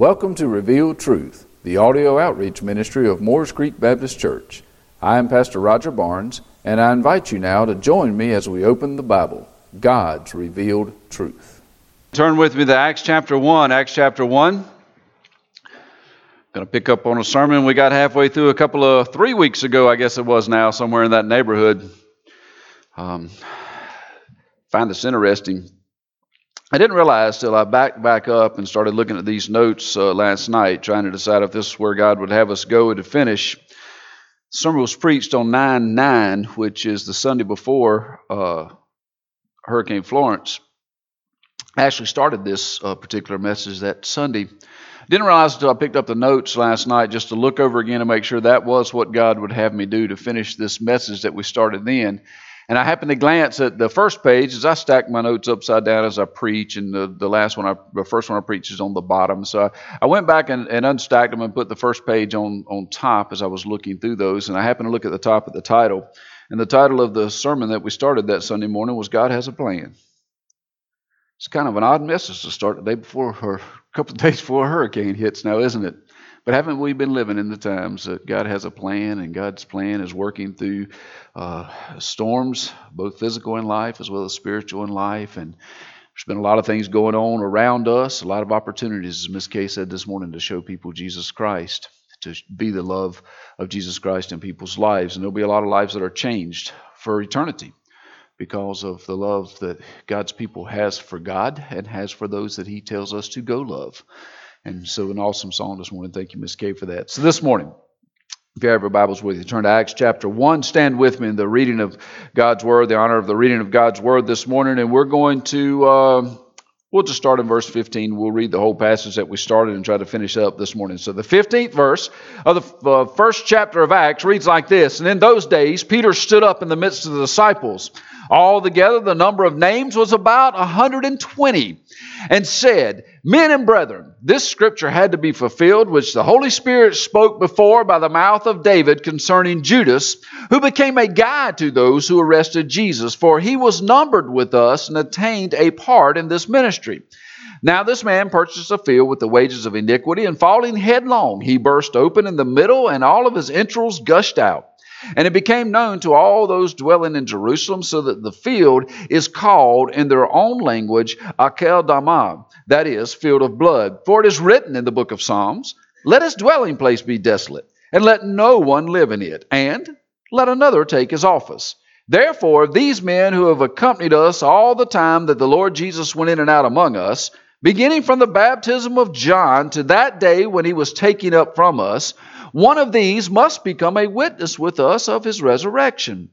Welcome to Revealed Truth, the audio outreach ministry of Moores Creek Baptist Church. I am Pastor Roger Barnes, and I invite you now to join me as we open the Bible, God's revealed truth. Turn with me to Acts chapter 1. Acts chapter 1. Going to pick up on a sermon we got halfway through a couple of three weeks ago, I guess it was now, somewhere in that neighborhood. Um, find this interesting. I didn't realize till I backed back up and started looking at these notes uh, last night, trying to decide if this is where God would have us go to finish. The sermon was preached on 9 9, which is the Sunday before uh, Hurricane Florence. I actually started this uh, particular message that Sunday. Didn't realize until I picked up the notes last night just to look over again and make sure that was what God would have me do to finish this message that we started then. And I happened to glance at the first page as I stack my notes upside down as I preach, and the, the last one, I, the first one I preach is on the bottom. So I, I went back and, and unstacked them and put the first page on, on top as I was looking through those. And I happened to look at the top of the title. And the title of the sermon that we started that Sunday morning was God Has a Plan. It's kind of an odd message to start the day before, or a couple of days before a hurricane hits now, isn't it? But haven't we been living in the times that God has a plan and God's plan is working through uh, storms, both physical in life as well as spiritual in life? And there's been a lot of things going on around us, a lot of opportunities, as Miss Kay said this morning, to show people Jesus Christ, to be the love of Jesus Christ in people's lives. And there'll be a lot of lives that are changed for eternity because of the love that God's people has for God and has for those that He tells us to go love. And so, an awesome song this morning. Thank you, Miss Kay, for that. So, this morning, if you have your Bibles with you, turn to Acts chapter 1. Stand with me in the reading of God's Word, the honor of the reading of God's Word this morning. And we're going to, uh, we'll just start in verse 15. We'll read the whole passage that we started and try to finish up this morning. So, the 15th verse of the uh, first chapter of Acts reads like this And in those days, Peter stood up in the midst of the disciples. Altogether, the number of names was about 120, and said, Men and brethren, this scripture had to be fulfilled, which the Holy Spirit spoke before by the mouth of David concerning Judas, who became a guide to those who arrested Jesus, for he was numbered with us and attained a part in this ministry. Now this man purchased a field with the wages of iniquity, and falling headlong, he burst open in the middle, and all of his entrails gushed out. And it became known to all those dwelling in Jerusalem, so that the field is called in their own language Akel Dama, that is, field of blood. For it is written in the book of Psalms, Let his dwelling place be desolate, and let no one live in it, and let another take his office. Therefore, these men who have accompanied us all the time that the Lord Jesus went in and out among us, beginning from the baptism of John to that day when he was taken up from us, one of these must become a witness with us of his resurrection.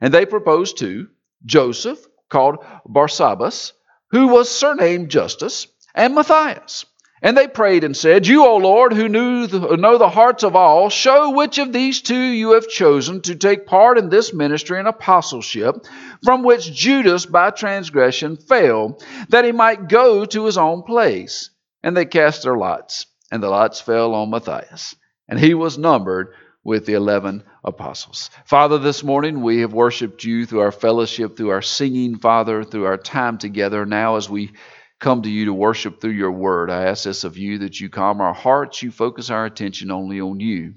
And they proposed to Joseph, called Barsabbas, who was surnamed Justus, and Matthias. And they prayed and said, You, O Lord, who the, know the hearts of all, show which of these two you have chosen to take part in this ministry and apostleship, from which Judas by transgression fell, that he might go to his own place. And they cast their lots, and the lots fell on Matthias and he was numbered with the 11 apostles. Father, this morning we have worshiped you through our fellowship, through our singing, Father, through our time together. Now, as we come to you to worship through your word, I ask this of you that you calm our hearts, you focus our attention only on you.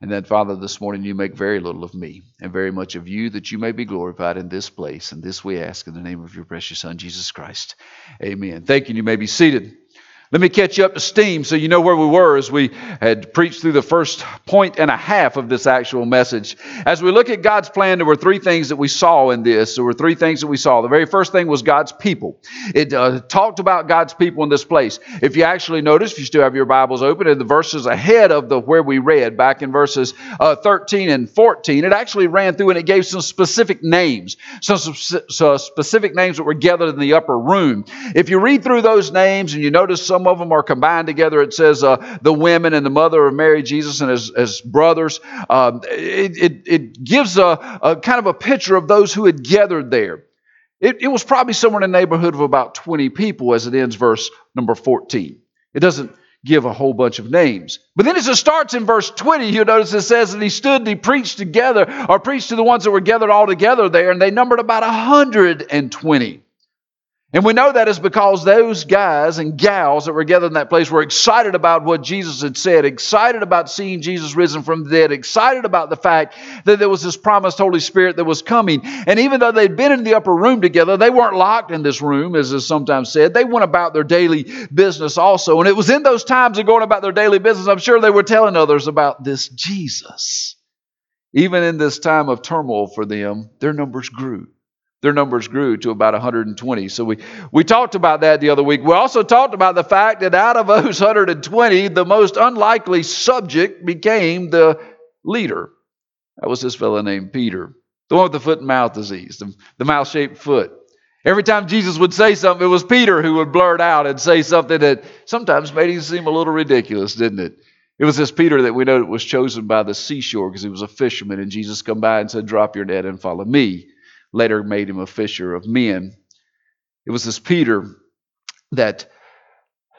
And that, Father, this morning you make very little of me and very much of you, that you may be glorified in this place. And this we ask in the name of your precious Son, Jesus Christ. Amen. Thank you. You may be seated. Let me catch you up to steam so you know where we were as we had preached through the first point and a half of this actual message. As we look at God's plan, there were three things that we saw in this. There were three things that we saw. The very first thing was God's people. It uh, talked about God's people in this place. If you actually notice, if you still have your Bibles open, in the verses ahead of the where we read, back in verses uh, 13 and 14, it actually ran through and it gave some specific names, some specific names that were gathered in the upper room. If you read through those names and you notice some of them are combined together. It says uh, the women and the mother of Mary, Jesus, and his, his brothers. Um, it, it, it, gives a, a, kind of a picture of those who had gathered there. It, it was probably somewhere in the neighborhood of about 20 people as it ends verse number 14. It doesn't give a whole bunch of names. But then as it starts in verse 20, you'll notice it says that he stood and he preached together, or preached to the ones that were gathered all together there, and they numbered about 120. And we know that is because those guys and gals that were gathered in that place were excited about what Jesus had said, excited about seeing Jesus risen from the dead, excited about the fact that there was this promised Holy Spirit that was coming. And even though they'd been in the upper room together, they weren't locked in this room, as is sometimes said. They went about their daily business also. And it was in those times of going about their daily business, I'm sure they were telling others about this Jesus. Even in this time of turmoil for them, their numbers grew their numbers grew to about 120. So we, we talked about that the other week. We also talked about the fact that out of those 120, the most unlikely subject became the leader. That was this fellow named Peter, the one with the foot and mouth disease, the, the mouth shaped foot. Every time Jesus would say something, it was Peter who would blurt out and say something that sometimes made him seem a little ridiculous, didn't it? It was this Peter that we know was chosen by the seashore because he was a fisherman, and Jesus come by and said, Drop your net and follow me later made him a fisher of men. It was this Peter that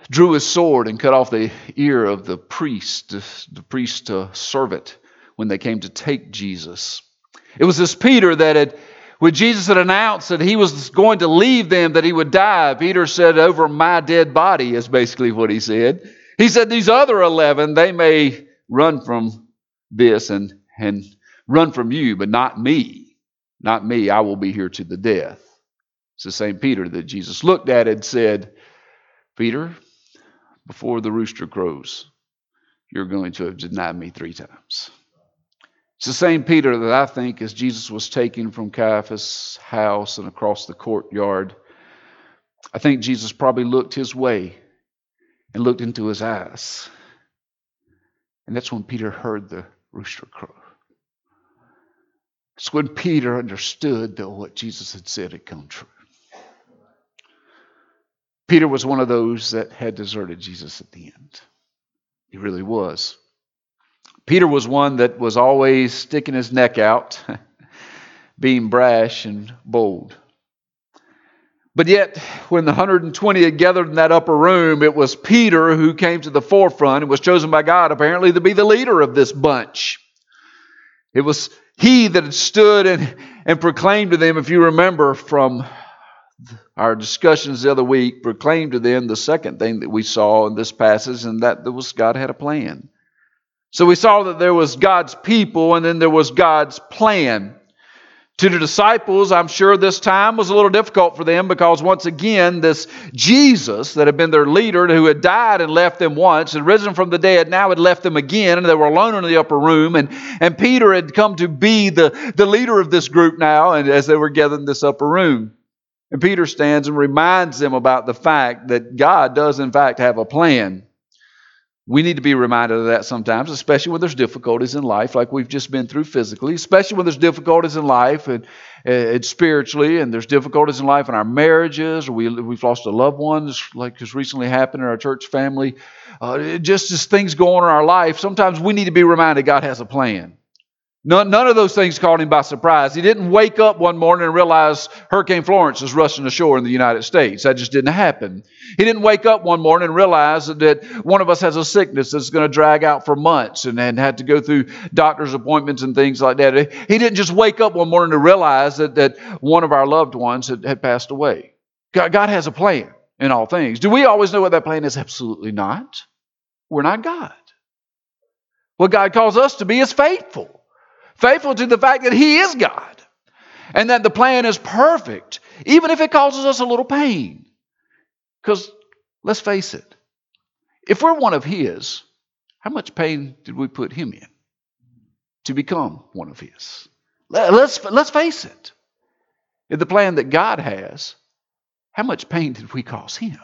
drew his sword and cut off the ear of the priest, the priest uh, servant, when they came to take Jesus. It was this Peter that had, when Jesus had announced that he was going to leave them, that he would die, Peter said, Over my dead body, is basically what he said. He said, These other 11, they may run from this and, and run from you, but not me. Not me, I will be here to the death. It's the same Peter that Jesus looked at and said, Peter, before the rooster crows, you're going to have denied me three times. It's the same Peter that I think, as Jesus was taken from Caiaphas' house and across the courtyard, I think Jesus probably looked his way and looked into his eyes. And that's when Peter heard the rooster crow. It's when Peter understood that what Jesus had said had come true. Peter was one of those that had deserted Jesus at the end. He really was. Peter was one that was always sticking his neck out, being brash and bold. But yet, when the 120 had gathered in that upper room, it was Peter who came to the forefront and was chosen by God, apparently, to be the leader of this bunch. It was he that had stood and, and proclaimed to them, if you remember from our discussions the other week, proclaimed to them the second thing that we saw in this passage, and that was God had a plan. So we saw that there was God's people and then there was God's plan. To the disciples, I'm sure this time was a little difficult for them because once again, this Jesus that had been their leader, who had died and left them once, had risen from the dead, now had left them again, and they were alone in the upper room. And, and Peter had come to be the, the leader of this group now, and as they were gathered in this upper room. And Peter stands and reminds them about the fact that God does, in fact, have a plan. We need to be reminded of that sometimes, especially when there's difficulties in life, like we've just been through physically, especially when there's difficulties in life and, and spiritually, and there's difficulties in life in our marriages, or we, we've lost a loved one, like has recently happened in our church family. Uh, just as things go on in our life, sometimes we need to be reminded God has a plan. None, none of those things caught him by surprise. He didn't wake up one morning and realize Hurricane Florence is rushing ashore in the United States. That just didn't happen. He didn't wake up one morning and realize that one of us has a sickness that's going to drag out for months and, and had to go through doctor's appointments and things like that. He didn't just wake up one morning to realize that, that one of our loved ones had, had passed away. God, God has a plan in all things. Do we always know what that plan is? Absolutely not. We're not God. What God calls us to be is faithful. Faithful to the fact that He is God and that the plan is perfect, even if it causes us a little pain. Because let's face it, if we're one of His, how much pain did we put Him in to become one of His? Let's, let's face it. In the plan that God has, how much pain did we cause Him?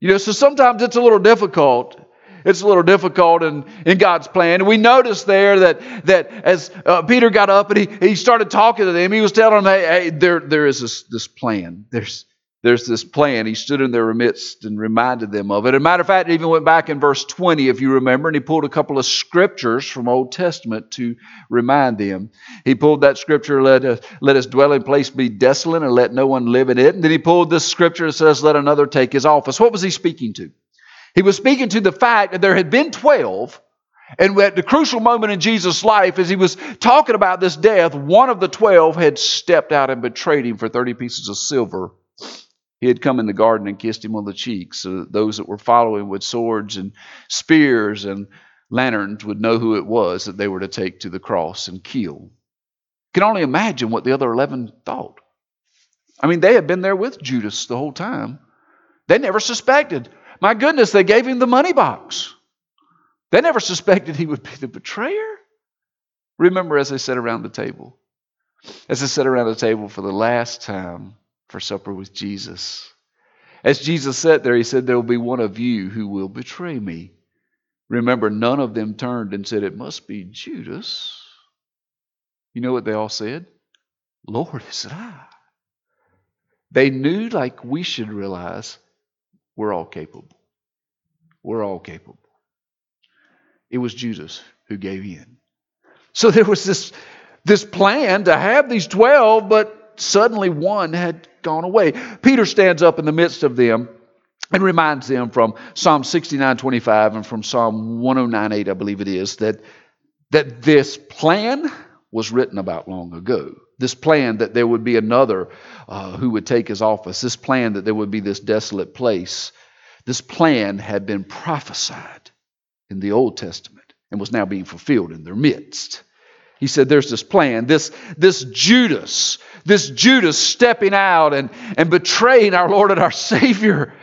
You know, so sometimes it's a little difficult it's a little difficult in, in God's plan. And we notice there that, that as uh, Peter got up and he, he started talking to them, he was telling them, hey, hey there, there is this, this plan. There's, there's this plan. He stood in their midst and reminded them of it. As a matter of fact, he even went back in verse 20, if you remember, and he pulled a couple of scriptures from Old Testament to remind them. He pulled that scripture, let, us, let his dwelling place be desolate and let no one live in it. And then he pulled this scripture that says, let another take his office. What was he speaking to? He was speaking to the fact that there had been 12, and at the crucial moment in Jesus' life, as he was talking about this death, one of the 12 had stepped out and betrayed him for 30 pieces of silver He had come in the garden and kissed him on the cheek so that those that were following with swords and spears and lanterns would know who it was that they were to take to the cross and kill. Can only imagine what the other 11 thought. I mean, they had been there with Judas the whole time. They never suspected. My goodness, they gave him the money box. They never suspected he would be the betrayer. Remember as they sat around the table, as they sat around the table for the last time for supper with Jesus. As Jesus sat there, he said, There will be one of you who will betray me. Remember, none of them turned and said, It must be Judas. You know what they all said? Lord, is it I? They knew, like we should realize, we're all capable. We're all capable. It was Jesus who gave in. So there was this, this plan to have these 12, but suddenly one had gone away. Peter stands up in the midst of them and reminds them from Psalm 69 25 and from Psalm 109 8, I believe it is, that, that this plan was written about long ago. This plan that there would be another uh, who would take his office, this plan that there would be this desolate place, this plan had been prophesied in the Old Testament and was now being fulfilled in their midst. He said, There's this plan, this, this Judas, this Judas stepping out and, and betraying our Lord and our Savior.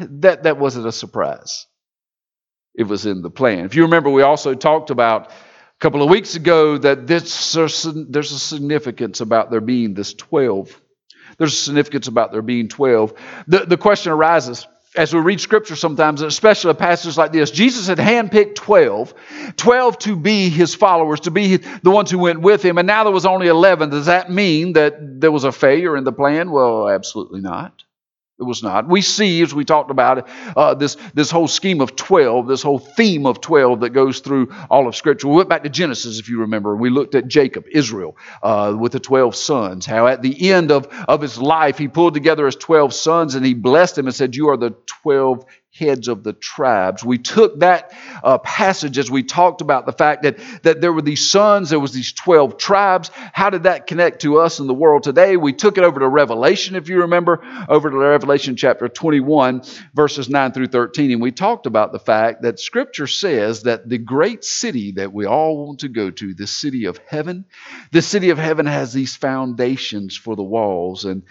That, that wasn't a surprise. It was in the plan. If you remember, we also talked about couple of weeks ago that this, there's a significance about there being this 12. There's a significance about there being 12. The, the question arises as we read scripture sometimes, especially a passage like this, Jesus had handpicked 12, 12 to be his followers, to be the ones who went with him, and now there was only 11. Does that mean that there was a failure in the plan? Well, absolutely not. It was not. We see, as we talked about, uh, this, this whole scheme of 12, this whole theme of 12 that goes through all of Scripture. We went back to Genesis, if you remember. and We looked at Jacob, Israel, uh, with the 12 sons. How at the end of, of his life, he pulled together his 12 sons and he blessed them and said, You are the 12 heads of the tribes. We took that uh, passage as we talked about the fact that, that there were these sons, there was these 12 tribes. How did that connect to us in the world today? We took it over to Revelation, if you remember, over to Revelation chapter 21, verses 9 through 13. And we talked about the fact that Scripture says that the great city that we all want to go to, the city of heaven, the city of heaven has these foundations for the walls. And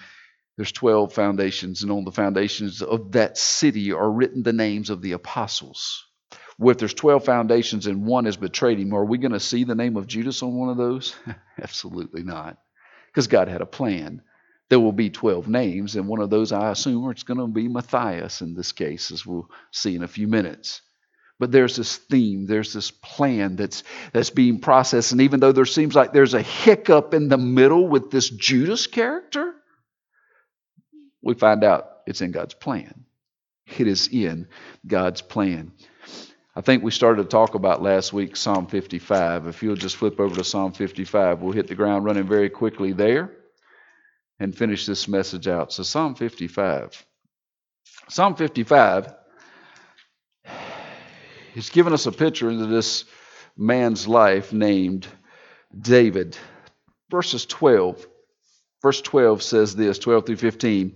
there's 12 foundations, and on the foundations of that city are written the names of the apostles. Well, if there's 12 foundations and one has betrayed him, are we going to see the name of Judas on one of those? Absolutely not. Because God had a plan. There will be 12 names, and one of those, I assume, it's going to be Matthias in this case, as we'll see in a few minutes. But there's this theme, there's this plan that's, that's being processed. And even though there seems like there's a hiccup in the middle with this Judas character, we find out it's in God's plan. It is in God's plan. I think we started to talk about last week Psalm 55. If you'll just flip over to Psalm 55, we'll hit the ground running very quickly there and finish this message out. So, Psalm 55. Psalm 55 has given us a picture into this man's life named David. Verses 12 Verse 12 says this 12 through 15.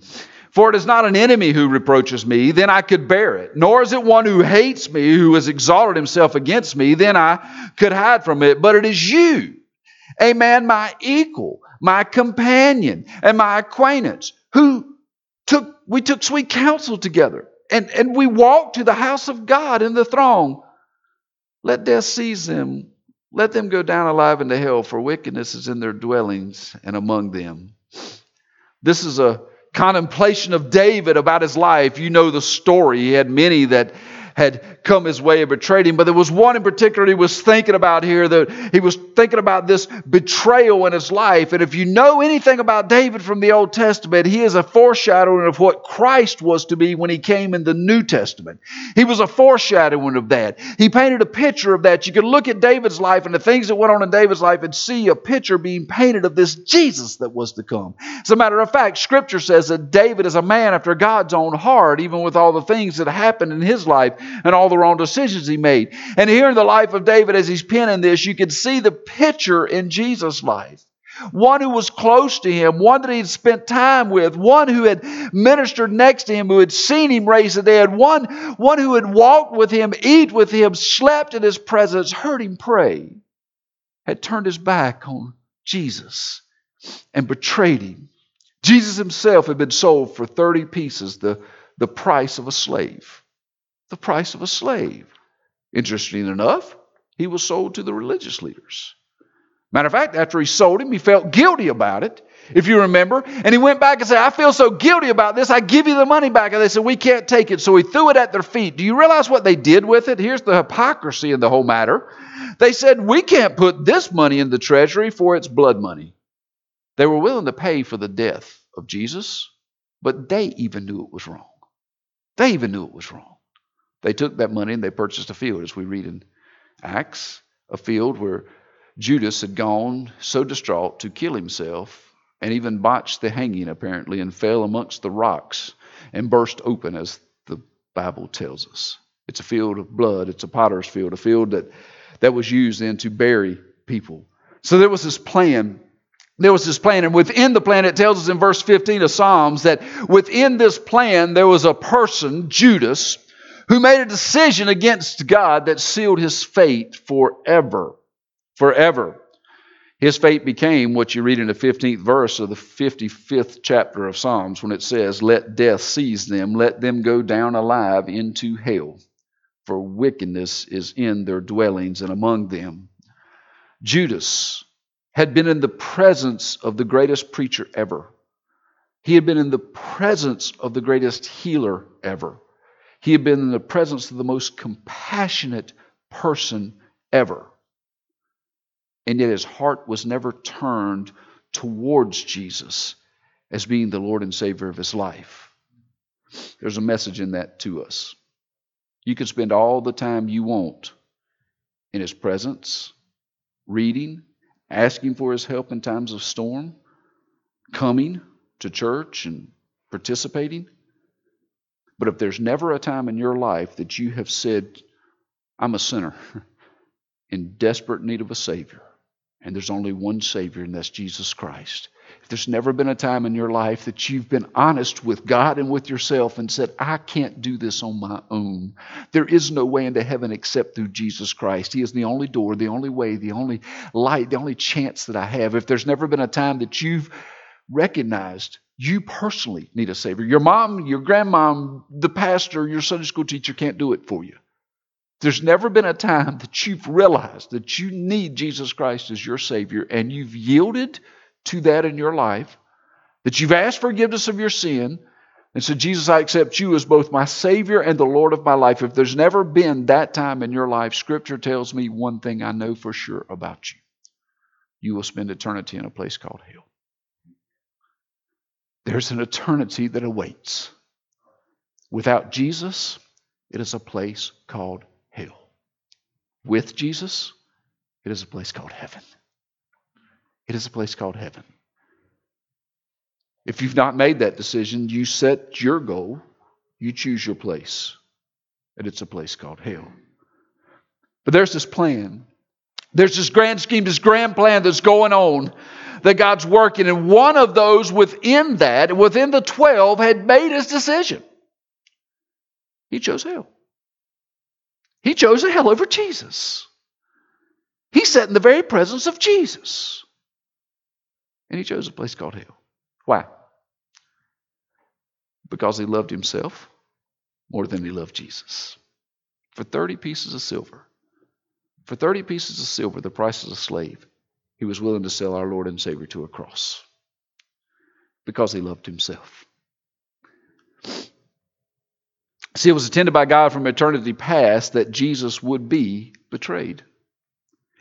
For it is not an enemy who reproaches me, then I could bear it. Nor is it one who hates me, who has exalted himself against me, then I could hide from it. But it is you, a man my equal, my companion, and my acquaintance, who took, we took sweet counsel together, and, and we walked to the house of God in the throng. Let death seize them. Let them go down alive into hell, for wickedness is in their dwellings and among them. This is a contemplation of David about his life. You know the story. He had many that had come his way and betrayed him. But there was one in particular he was thinking about here that he was thinking about this betrayal in his life. And if you know anything about David from the Old Testament, he is a foreshadowing of what Christ was to be when he came in the New Testament. He was a foreshadowing of that. He painted a picture of that. You could look at David's life and the things that went on in David's life and see a picture being painted of this Jesus that was to come. As a matter of fact, Scripture says that David is a man after God's own heart, even with all the things that happened in his life and all the wrong decisions he made. And here in the life of David, as he's penning this, you can see the picture in Jesus' life. one who was close to him, one that he had spent time with, one who had ministered next to him, who had seen him raise the dead, one, one who had walked with him, eat with him, slept in his presence, heard him pray, had turned his back on Jesus and betrayed him. Jesus himself had been sold for 30 pieces, the, the price of a slave. The price of a slave. Interesting enough, he was sold to the religious leaders. Matter of fact, after he sold him, he felt guilty about it, if you remember. And he went back and said, I feel so guilty about this, I give you the money back. And they said, We can't take it. So he threw it at their feet. Do you realize what they did with it? Here's the hypocrisy in the whole matter. They said, We can't put this money in the treasury for its blood money. They were willing to pay for the death of Jesus, but they even knew it was wrong. They even knew it was wrong. They took that money and they purchased a field, as we read in Acts, a field where Judas had gone so distraught to kill himself and even botched the hanging, apparently, and fell amongst the rocks and burst open, as the Bible tells us. It's a field of blood, it's a potter's field, a field that, that was used then to bury people. So there was this plan. There was this plan, and within the plan, it tells us in verse 15 of Psalms that within this plan there was a person, Judas, who made a decision against God that sealed his fate forever forever. His fate became what you read in the 15th verse of the 55th chapter of Psalms when it says, Let death seize them, let them go down alive into hell, for wickedness is in their dwellings and among them. Judas had been in the presence of the greatest preacher ever. He had been in the presence of the greatest healer ever. He had been in the presence of the most compassionate person ever and yet his heart was never turned towards Jesus as being the Lord and Savior of his life. There's a message in that to us. You can spend all the time you want in his presence, reading, asking for his help in times of storm, coming to church and participating. But if there's never a time in your life that you have said, I'm a sinner in desperate need of a Savior, and there's only one Savior, and that's Jesus Christ. If there's never been a time in your life that you've been honest with God and with yourself and said, I can't do this on my own, there is no way into heaven except through Jesus Christ. He is the only door, the only way, the only light, the only chance that I have. If there's never been a time that you've recognized you personally need a Savior, your mom, your grandmom, the pastor, your Sunday school teacher can't do it for you. There's never been a time that you've realized that you need Jesus Christ as your Savior and you've yielded to that in your life, that you've asked forgiveness of your sin, and said, Jesus, I accept you as both my Savior and the Lord of my life. If there's never been that time in your life, Scripture tells me one thing I know for sure about you. You will spend eternity in a place called hell. There's an eternity that awaits. Without Jesus, it is a place called hell. With Jesus, it is a place called heaven. It is a place called heaven. If you've not made that decision, you set your goal, you choose your place, and it's a place called hell. But there's this plan. There's this grand scheme, this grand plan that's going on that God's working. And one of those within that, within the 12, had made his decision. He chose hell. He chose hell over Jesus. He sat in the very presence of Jesus. And he chose a place called hell. Why? Because he loved himself more than he loved Jesus. For 30 pieces of silver, for 30 pieces of silver, the price of a slave, he was willing to sell our Lord and Savior to a cross because he loved himself. See, it was intended by God from eternity past that Jesus would be betrayed.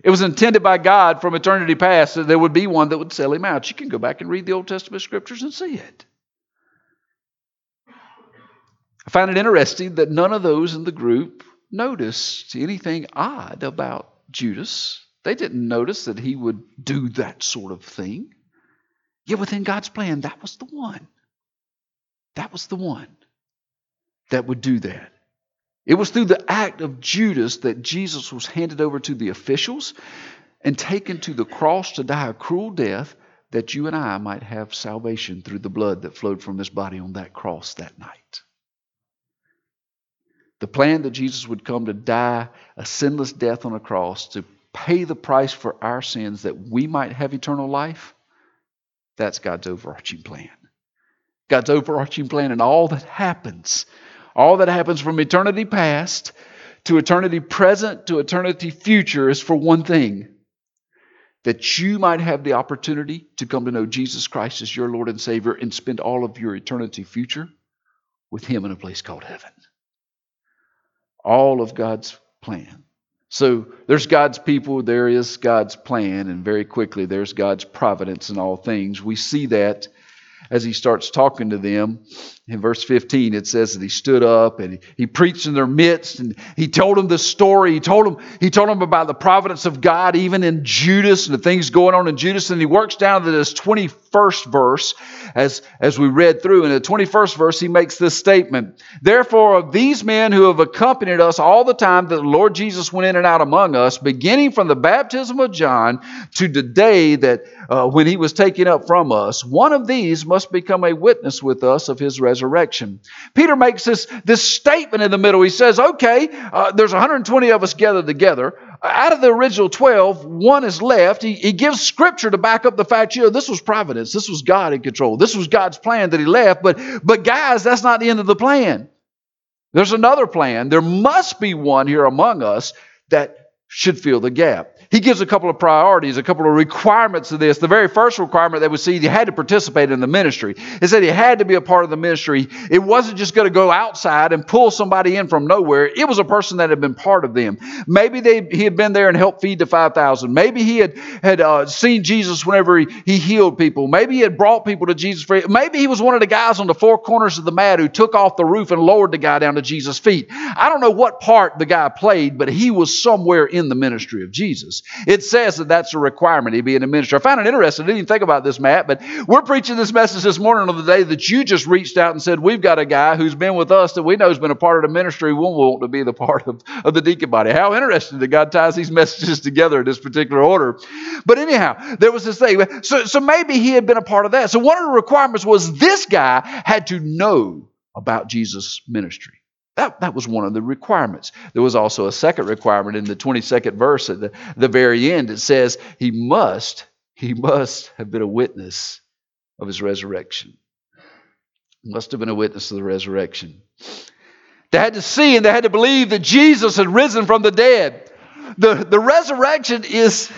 It was intended by God from eternity past that there would be one that would sell him out. You can go back and read the Old Testament scriptures and see it. I find it interesting that none of those in the group noticed anything odd about Judas. They didn't notice that he would do that sort of thing. Yet within God's plan, that was the one. That was the one that would do that. It was through the act of Judas that Jesus was handed over to the officials and taken to the cross to die a cruel death that you and I might have salvation through the blood that flowed from his body on that cross that night. The plan that Jesus would come to die a sinless death on a cross to pay the price for our sins that we might have eternal life, that's God's overarching plan. God's overarching plan and all that happens, all that happens from eternity past to eternity present to eternity future is for one thing that you might have the opportunity to come to know Jesus Christ as your Lord and Savior and spend all of your eternity future with Him in a place called heaven. All of God's plan. So there's God's people, there is God's plan, and very quickly there's God's providence in all things. We see that as he starts talking to them. In verse 15, it says that he stood up and he preached in their midst and he told them the story. He told them, he told them about the providence of God, even in Judas and the things going on in Judas. And he works down to this 21st verse as, as we read through. In the 21st verse, he makes this statement Therefore, of these men who have accompanied us all the time that the Lord Jesus went in and out among us, beginning from the baptism of John to the day that uh, when he was taken up from us, one of these must become a witness with us of his resurrection. Peter makes this, this statement in the middle. He says, okay, uh, there's 120 of us gathered together. Out of the original 12, one is left. He, he gives scripture to back up the fact, you know, this was providence. This was God in control. This was God's plan that he left. But, but guys, that's not the end of the plan. There's another plan. There must be one here among us that should fill the gap he gives a couple of priorities, a couple of requirements of this. The very first requirement that we see, he had to participate in the ministry. He said he had to be a part of the ministry. It wasn't just going to go outside and pull somebody in from nowhere. It was a person that had been part of them. Maybe they, he had been there and helped feed the 5,000. Maybe he had, had uh, seen Jesus whenever he, he healed people. Maybe he had brought people to Jesus. For, maybe he was one of the guys on the four corners of the mat who took off the roof and lowered the guy down to Jesus' feet. I don't know what part the guy played, but he was somewhere in the ministry of Jesus. It says that that's a requirement to be in a ministry. I found it interesting. I didn't even think about this, Matt, but we're preaching this message this morning on the day that you just reached out and said, We've got a guy who's been with us that we know has been a part of the ministry. We want to be the part of, of the deacon body. How interesting that God ties these messages together in this particular order. But anyhow, there was this thing. So, so maybe he had been a part of that. So one of the requirements was this guy had to know about Jesus' ministry. That, that was one of the requirements. There was also a second requirement in the 22nd verse at the, the very end. It says he must, he must have been a witness of his resurrection. Must have been a witness of the resurrection. They had to see and they had to believe that Jesus had risen from the dead. The, the resurrection is,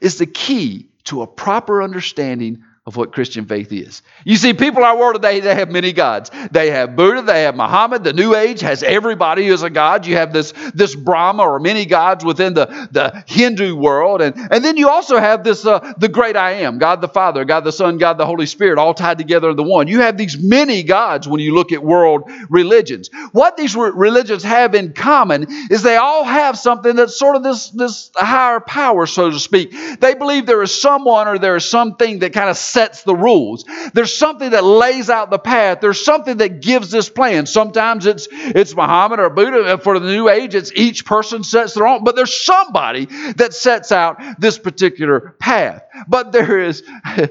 is the key to a proper understanding of what Christian faith is. You see, people in our world today, they have many gods. They have Buddha, they have Muhammad. The New Age has everybody as a god. You have this, this Brahma or many gods within the, the Hindu world. And, and then you also have this, uh, the great I am, God the Father, God the Son, God the Holy Spirit, all tied together in the one. You have these many gods when you look at world religions. What these religions have in common is they all have something that's sort of this, this higher power, so to speak. They believe there is someone or there is something that kind of sets the rules. There's something that lays out the path. There's something that gives this plan. Sometimes it's it's Muhammad or Buddha. For the New Age, it's each person sets their own. But there's somebody that sets out this particular path. But there is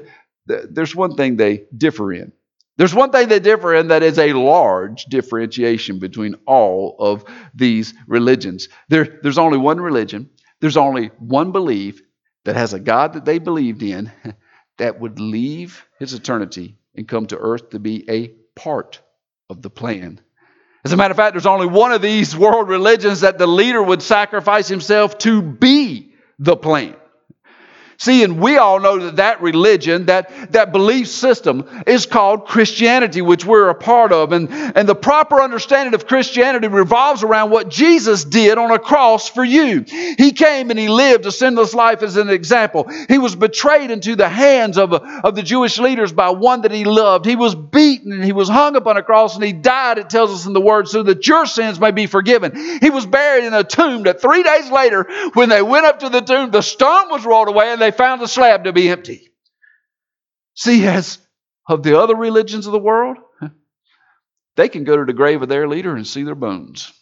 there's one thing they differ in. There's one thing they differ in that is a large differentiation between all of these religions. There, there's only one religion, there's only one belief that has a God that they believed in, that would leave his eternity and come to earth to be a part of the plan. As a matter of fact, there's only one of these world religions that the leader would sacrifice himself to be the plan. See, and we all know that that religion, that, that belief system is called Christianity, which we're a part of. And, and the proper understanding of Christianity revolves around what Jesus did on a cross for you. He came and he lived a sinless life as an example. He was betrayed into the hands of, of the Jewish leaders by one that he loved. He was beaten and he was hung upon a cross and he died, it tells us in the word, so that your sins may be forgiven. He was buried in a tomb that three days later, when they went up to the tomb, the stone was rolled away and they found the slab to be empty. See, as of the other religions of the world, they can go to the grave of their leader and see their bones.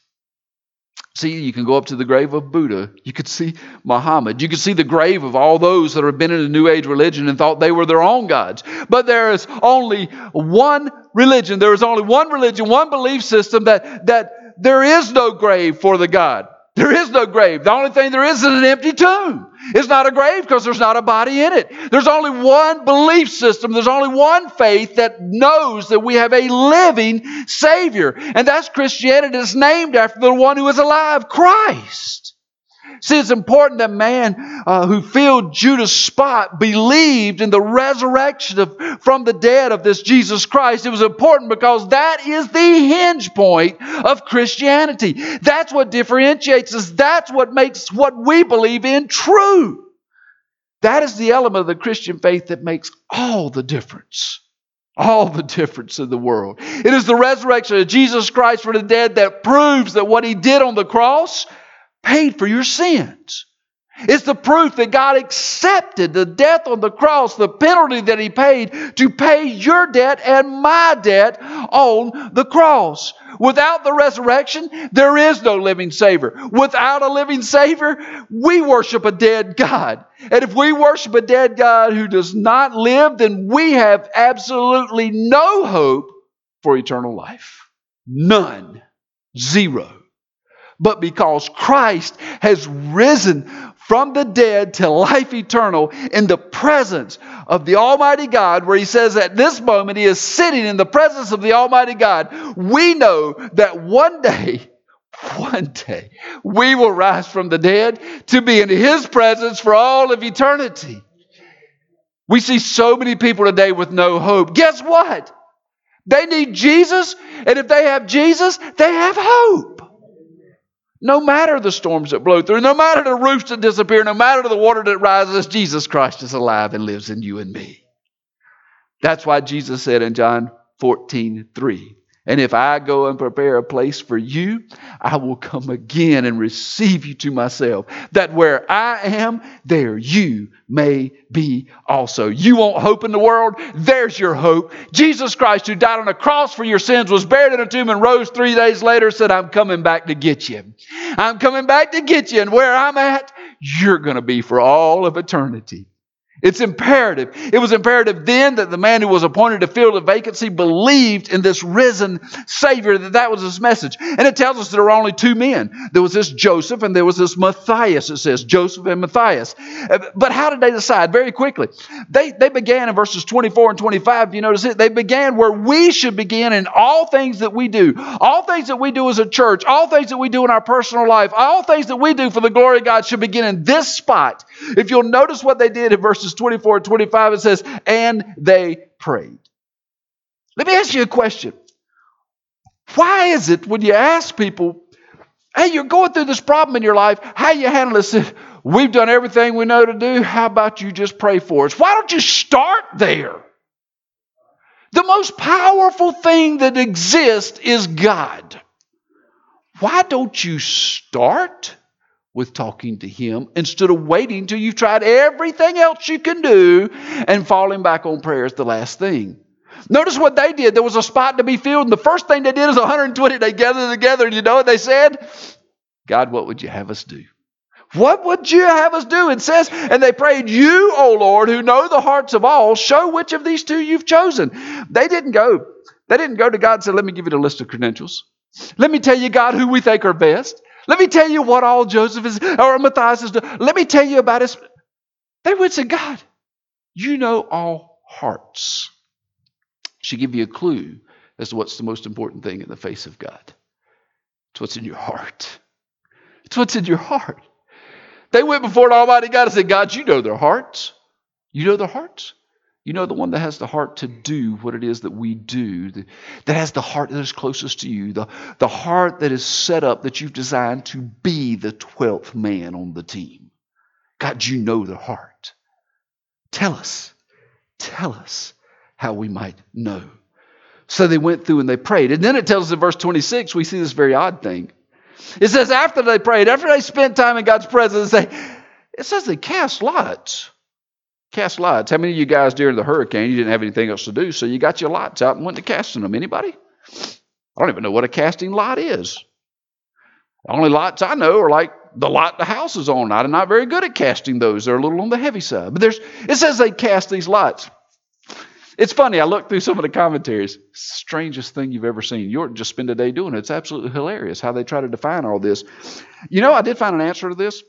See, you can go up to the grave of Buddha. You could see Muhammad. You could see the grave of all those that have been in a New Age religion and thought they were their own gods. But there is only one religion. There is only one religion, one belief system that, that there is no grave for the God. There is no grave. The only thing there is is an empty tomb. It's not a grave because there's not a body in it. There's only one belief system. There's only one faith that knows that we have a living Savior. And that's Christianity. It's named after the one who is alive, Christ. See, it's important that man uh, who filled Judas' spot believed in the resurrection of, from the dead of this Jesus Christ. It was important because that is the hinge point of Christianity. That's what differentiates us. That's what makes what we believe in true. That is the element of the Christian faith that makes all the difference. All the difference in the world. It is the resurrection of Jesus Christ from the dead that proves that what he did on the cross paid for your sins. It's the proof that God accepted the death on the cross, the penalty that He paid to pay your debt and my debt on the cross. Without the resurrection, there is no living Savior. Without a living Savior, we worship a dead God. And if we worship a dead God who does not live, then we have absolutely no hope for eternal life. None. Zero but because Christ has risen from the dead to life eternal in the presence of the Almighty God, where He says at this moment He is sitting in the presence of the Almighty God, we know that one day, one day, we will rise from the dead to be in His presence for all of eternity. We see so many people today with no hope. Guess what? They need Jesus, and if they have Jesus, they have hope. No matter the storms that blow through, no matter the roofs that disappear, no matter the water that rises, Jesus Christ is alive and lives in you and me. That's why Jesus said in John 14, 3, and if I go and prepare a place for you, I will come again and receive you to myself, that where I am, there you may be also. You want hope in the world? There's your hope. Jesus Christ, who died on a cross for your sins, was buried in a tomb and rose three days later, said, I'm coming back to get you. I'm coming back to get you. And where I'm at, you're going to be for all of eternity. It's imperative. It was imperative then that the man who was appointed to fill the vacancy believed in this risen Savior, that that was his message. And it tells us there were only two men. There was this Joseph and there was this Matthias, it says, Joseph and Matthias. Uh, but how did they decide? Very quickly. They, they began in verses 24 and 25. You notice it? They began where we should begin in all things that we do. All things that we do as a church, all things that we do in our personal life, all things that we do for the glory of God should begin in this spot. If you'll notice what they did in verses 24 and 25, it says, and they prayed. Let me ask you a question. Why is it when you ask people, hey, you're going through this problem in your life, how you handle this? We've done everything we know to do. How about you just pray for us? Why don't you start there? The most powerful thing that exists is God. Why don't you start with talking to Him instead of waiting till you've tried everything else you can do and falling back on prayer is the last thing. Notice what they did. There was a spot to be filled, and the first thing they did is 120. They gathered together, and you know what they said? God, what would you have us do? What would you have us do? It says, and they prayed, You, O Lord, who know the hearts of all, show which of these two you've chosen. They didn't go. They didn't go to God and say, Let me give you the list of credentials. Let me tell you, God, who we think are best. Let me tell you what all Joseph is, or Matthias is doing. Let me tell you about his. They would say, God, you know all hearts. Should give you a clue as to what's the most important thing in the face of God. It's what's in your heart. It's what's in your heart. They went before the Almighty God and said, God, you know their hearts. You know their hearts. You know, the one that has the heart to do what it is that we do, that has the heart that is closest to you, the, the heart that is set up that you've designed to be the 12th man on the team. God, you know the heart. Tell us, tell us how we might know. So they went through and they prayed. And then it tells us in verse 26, we see this very odd thing. It says, after they prayed, after they spent time in God's presence, they, it says they cast lots. Cast lots. How many of you guys during the hurricane, you didn't have anything else to do, so you got your lots out and went to casting them? Anybody? I don't even know what a casting lot is. The only lots I know are like the lot the house is on. I'm not very good at casting those. They're a little on the heavy side. But there's it says they cast these lots. It's funny. I looked through some of the commentaries. Strangest thing you've ever seen. You just spend a day doing it. It's absolutely hilarious how they try to define all this. You know, I did find an answer to this.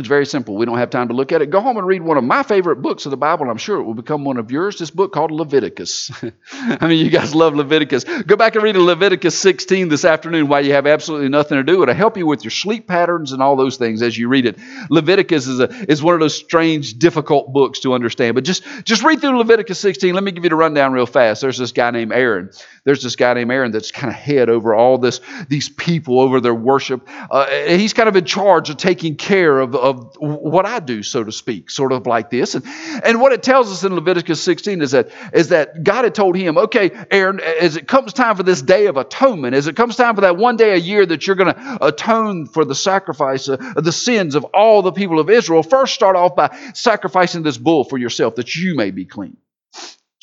It's very simple. We don't have time to look at it. Go home and read one of my favorite books of the Bible, I'm sure it will become one of yours. This book called Leviticus. I mean, you guys love Leviticus. Go back and read Leviticus 16 this afternoon while you have absolutely nothing to do. It'll help you with your sleep patterns and all those things as you read it. Leviticus is, a, is one of those strange, difficult books to understand. But just, just read through Leviticus 16. Let me give you the rundown real fast. There's this guy named Aaron. There's this guy named Aaron that's kind of head over all this, these people over their worship. Uh, he's kind of in charge of taking care of, of what I do, so to speak, sort of like this. And, and what it tells us in Leviticus 16 is that, is that God had told him, okay, Aaron, as it comes time for this day of atonement, as it comes time for that one day a year that you're going to atone for the sacrifice of the sins of all the people of Israel, first start off by sacrificing this bull for yourself that you may be clean.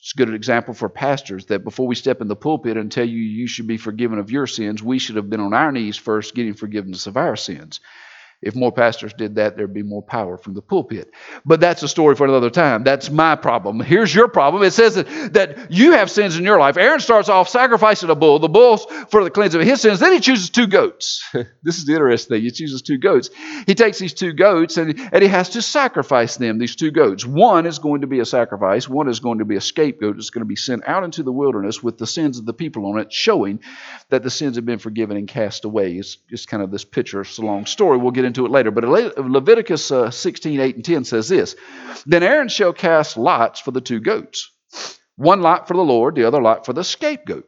It's a good example for pastors that before we step in the pulpit and tell you you should be forgiven of your sins, we should have been on our knees first getting forgiveness of our sins. If more pastors did that, there'd be more power from the pulpit. But that's a story for another time. That's my problem. Here's your problem. It says that, that you have sins in your life. Aaron starts off sacrificing a bull. The bull's for the cleansing of his sins. Then he chooses two goats. this is the interesting thing. He chooses two goats. He takes these two goats and, and he has to sacrifice them, these two goats. One is going to be a sacrifice. One is going to be a scapegoat. It's going to be sent out into the wilderness with the sins of the people on it, showing that the sins have been forgiven and cast away. It's, it's kind of this picture. It's a long story. We'll get into it later. But Leviticus uh, 16, 8, and 10 says this Then Aaron shall cast lots for the two goats, one lot for the Lord, the other lot for the scapegoat.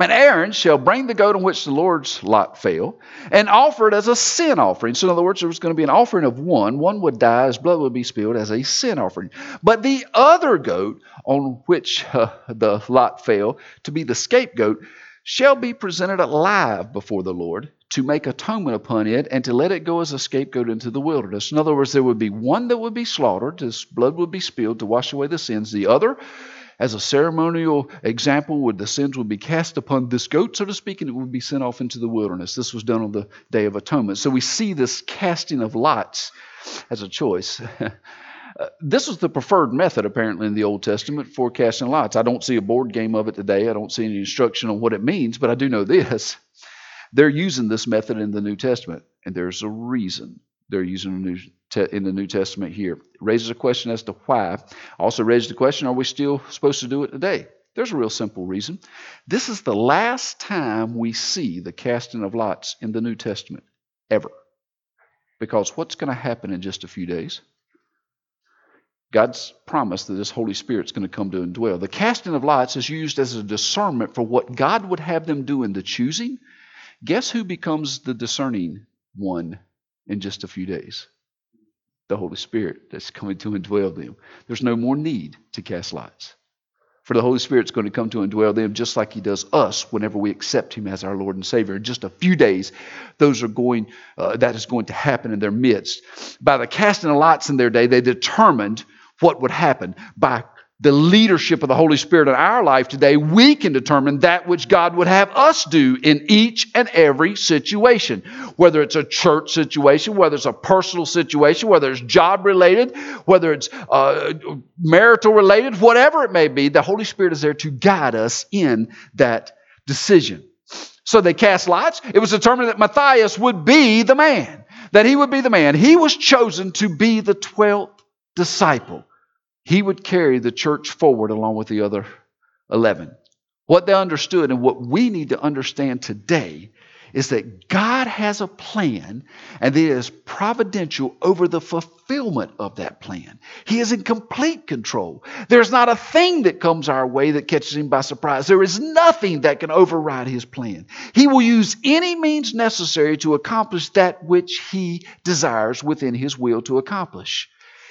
And Aaron shall bring the goat on which the Lord's lot fell and offer it as a sin offering. So, in other words, there was going to be an offering of one. One would die, his blood would be spilled as a sin offering. But the other goat on which uh, the lot fell, to be the scapegoat, shall be presented alive before the Lord to make atonement upon it and to let it go as a scapegoat into the wilderness. In other words, there would be one that would be slaughtered, his blood would be spilled to wash away the sins. The other, as a ceremonial example, would the sins would be cast upon this goat, so to speak, and it would be sent off into the wilderness. This was done on the Day of Atonement. So we see this casting of lots as a choice. Uh, this was the preferred method, apparently, in the Old Testament for casting lots. I don't see a board game of it today. I don't see any instruction on what it means, but I do know this. They're using this method in the New Testament, and there's a reason they're using it in the New Testament here. It raises a question as to why. Also raises the question are we still supposed to do it today? There's a real simple reason. This is the last time we see the casting of lots in the New Testament, ever. Because what's going to happen in just a few days? God's promised that this Holy Spirit's going to come to indwell. The casting of lots is used as a discernment for what God would have them do in the choosing Guess who becomes the discerning one in just a few days? The Holy Spirit that's coming to indwell them. There's no more need to cast lots. For the Holy Spirit's going to come to indwell them just like He does us whenever we accept Him as our Lord and Savior. In just a few days, those are going, uh, that is going to happen in their midst. By the casting of lots in their day, they determined what would happen. By the leadership of the Holy Spirit in our life today, we can determine that which God would have us do in each and every situation. Whether it's a church situation, whether it's a personal situation, whether it's job related, whether it's uh, marital related, whatever it may be, the Holy Spirit is there to guide us in that decision. So they cast lots. It was determined that Matthias would be the man, that he would be the man. He was chosen to be the 12th disciple he would carry the church forward along with the other 11. What they understood and what we need to understand today is that God has a plan and He is providential over the fulfillment of that plan. He is in complete control. There's not a thing that comes our way that catches Him by surprise. There is nothing that can override His plan. He will use any means necessary to accomplish that which He desires within His will to accomplish.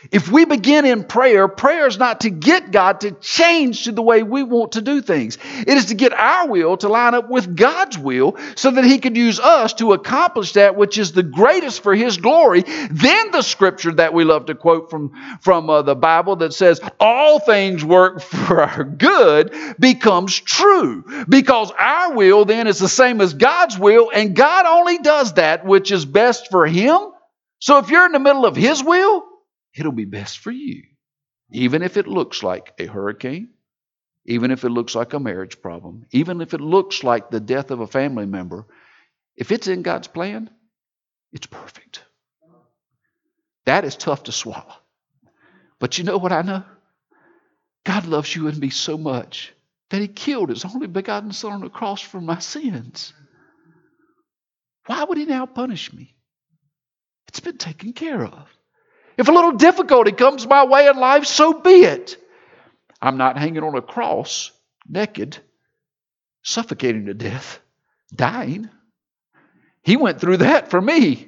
If we begin in prayer, prayer is not to get God to change to the way we want to do things. It is to get our will to line up with God's will so that He can use us to accomplish that which is the greatest for His glory. Then the scripture that we love to quote from, from uh, the Bible that says, All things work for our good becomes true. Because our will then is the same as God's will, and God only does that which is best for Him. So if you're in the middle of His will, it'll be best for you. Even if it looks like a hurricane, even if it looks like a marriage problem, even if it looks like the death of a family member, if it's in God's plan, it's perfect. That is tough to swallow. But you know what I know? God loves you and me so much that He killed His only begotten Son on the cross for my sins. Why would He now punish me? It's been taken care of. If a little difficulty comes my way in life, so be it. I'm not hanging on a cross, naked, suffocating to death, dying. He went through that for me.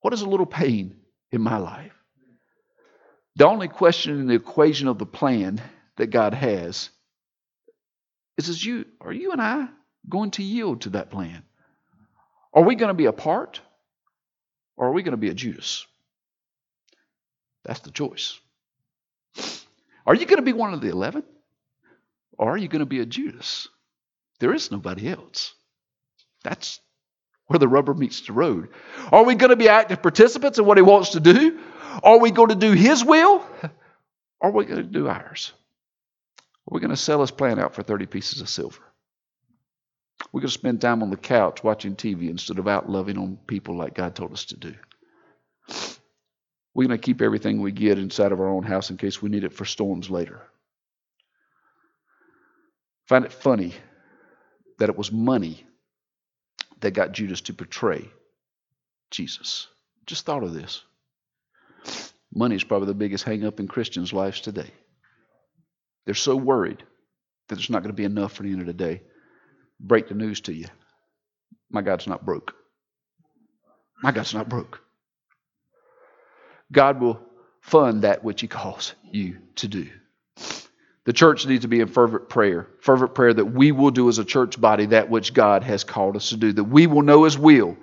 What is a little pain in my life? The only question in the equation of the plan that God has is, is you, are you and I going to yield to that plan? Are we going to be a part or are we going to be a Judas? That's the choice. Are you going to be one of the 11? Or are you going to be a Judas? There is nobody else. That's where the rubber meets the road. Are we going to be active participants in what he wants to do? Are we going to do his will? Or are we going to do ours? Are we going to sell his plan out for 30 pieces of silver? We're going to spend time on the couch watching TV instead of out loving on people like God told us to do. We're going to keep everything we get inside of our own house in case we need it for storms later. Find it funny that it was money that got Judas to betray Jesus. Just thought of this. Money is probably the biggest hang up in Christians' lives today. They're so worried that there's not going to be enough for the end of the day. Break the news to you. My God's not broke. My God's not broke. God will fund that which He calls you to do. The church needs to be in fervent prayer, fervent prayer that we will do as a church body that which God has called us to do, that we will know His will,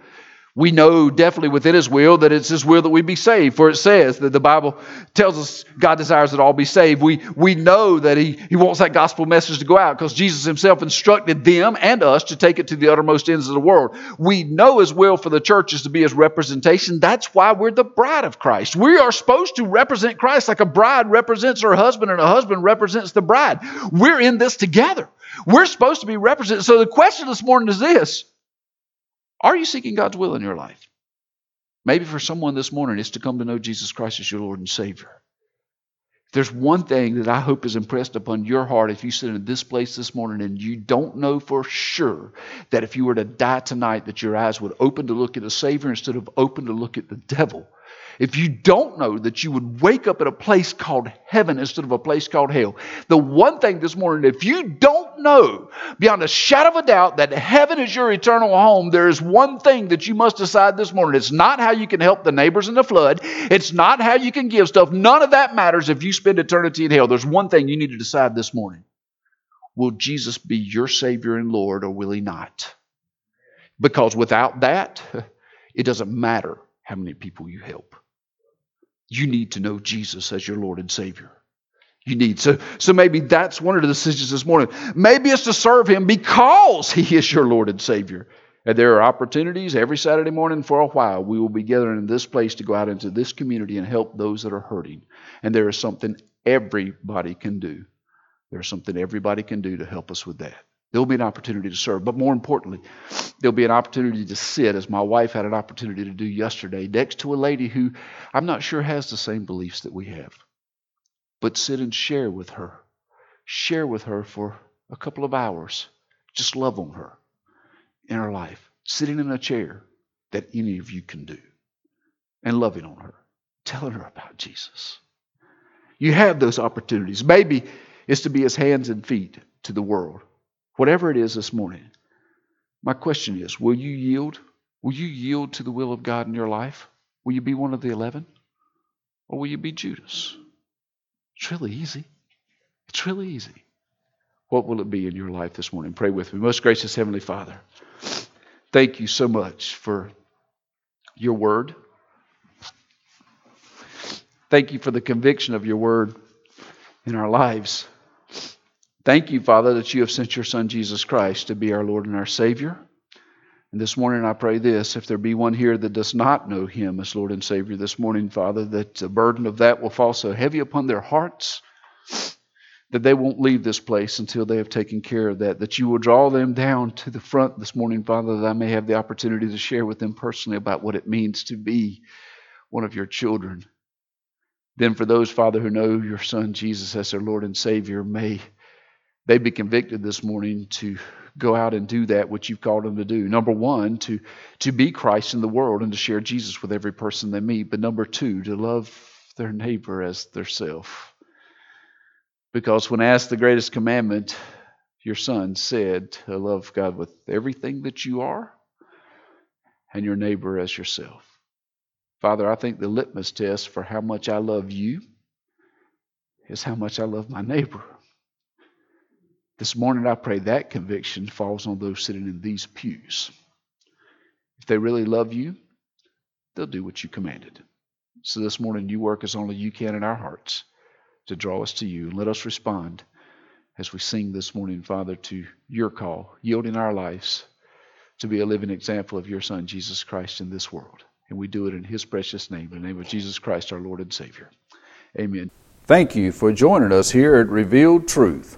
we know definitely within His will that it's His will that we be saved. For it says that the Bible tells us God desires that all be saved. We, we know that he, he wants that gospel message to go out because Jesus Himself instructed them and us to take it to the uttermost ends of the world. We know His will for the church is to be His representation. That's why we're the bride of Christ. We are supposed to represent Christ like a bride represents her husband and a husband represents the bride. We're in this together. We're supposed to be represented. So the question this morning is this are you seeking God's will in your life? Maybe for someone this morning, it's to come to know Jesus Christ as your Lord and Savior. There's one thing that I hope is impressed upon your heart if you sit in this place this morning and you don't know for sure that if you were to die tonight, that your eyes would open to look at a Savior instead of open to look at the devil if you don't know that you would wake up at a place called heaven instead of a place called hell, the one thing this morning, if you don't know beyond a shadow of a doubt that heaven is your eternal home, there is one thing that you must decide this morning. It's not how you can help the neighbors in the flood, it's not how you can give stuff. None of that matters if you spend eternity in hell. There's one thing you need to decide this morning Will Jesus be your Savior and Lord, or will He not? Because without that, it doesn't matter how many people you help you need to know Jesus as your Lord and Savior. You need. So, so maybe that's one of the decisions this morning. Maybe it's to serve Him because He is your Lord and Savior. And there are opportunities every Saturday morning for a while. We will be gathering in this place to go out into this community and help those that are hurting. And there is something everybody can do. There's something everybody can do to help us with that. There'll be an opportunity to serve. But more importantly, there'll be an opportunity to sit, as my wife had an opportunity to do yesterday, next to a lady who I'm not sure has the same beliefs that we have. But sit and share with her. Share with her for a couple of hours. Just love on her in her life, sitting in a chair that any of you can do, and loving on her, telling her about Jesus. You have those opportunities. Maybe it's to be his hands and feet to the world Whatever it is this morning, my question is will you yield? Will you yield to the will of God in your life? Will you be one of the 11? Or will you be Judas? It's really easy. It's really easy. What will it be in your life this morning? Pray with me. Most gracious Heavenly Father, thank you so much for your word. Thank you for the conviction of your word in our lives. Thank you, Father, that you have sent your Son, Jesus Christ, to be our Lord and our Savior. And this morning I pray this if there be one here that does not know him as Lord and Savior this morning, Father, that the burden of that will fall so heavy upon their hearts that they won't leave this place until they have taken care of that. That you will draw them down to the front this morning, Father, that I may have the opportunity to share with them personally about what it means to be one of your children. Then, for those, Father, who know your Son Jesus as their Lord and Savior, may they be convicted this morning to go out and do that which you've called them to do. Number one, to, to be Christ in the world and to share Jesus with every person they meet. But number two, to love their neighbor as their self. Because when asked the greatest commandment, your son said to love God with everything that you are and your neighbor as yourself. Father, I think the litmus test for how much I love you is how much I love my neighbor. This morning, I pray that conviction falls on those sitting in these pews. If they really love you, they'll do what you commanded. So this morning, you work as only you can in our hearts to draw us to you. And let us respond as we sing this morning, Father, to your call, yielding our lives to be a living example of your Son, Jesus Christ, in this world. And we do it in his precious name, in the name of Jesus Christ, our Lord and Savior. Amen. Thank you for joining us here at Revealed Truth.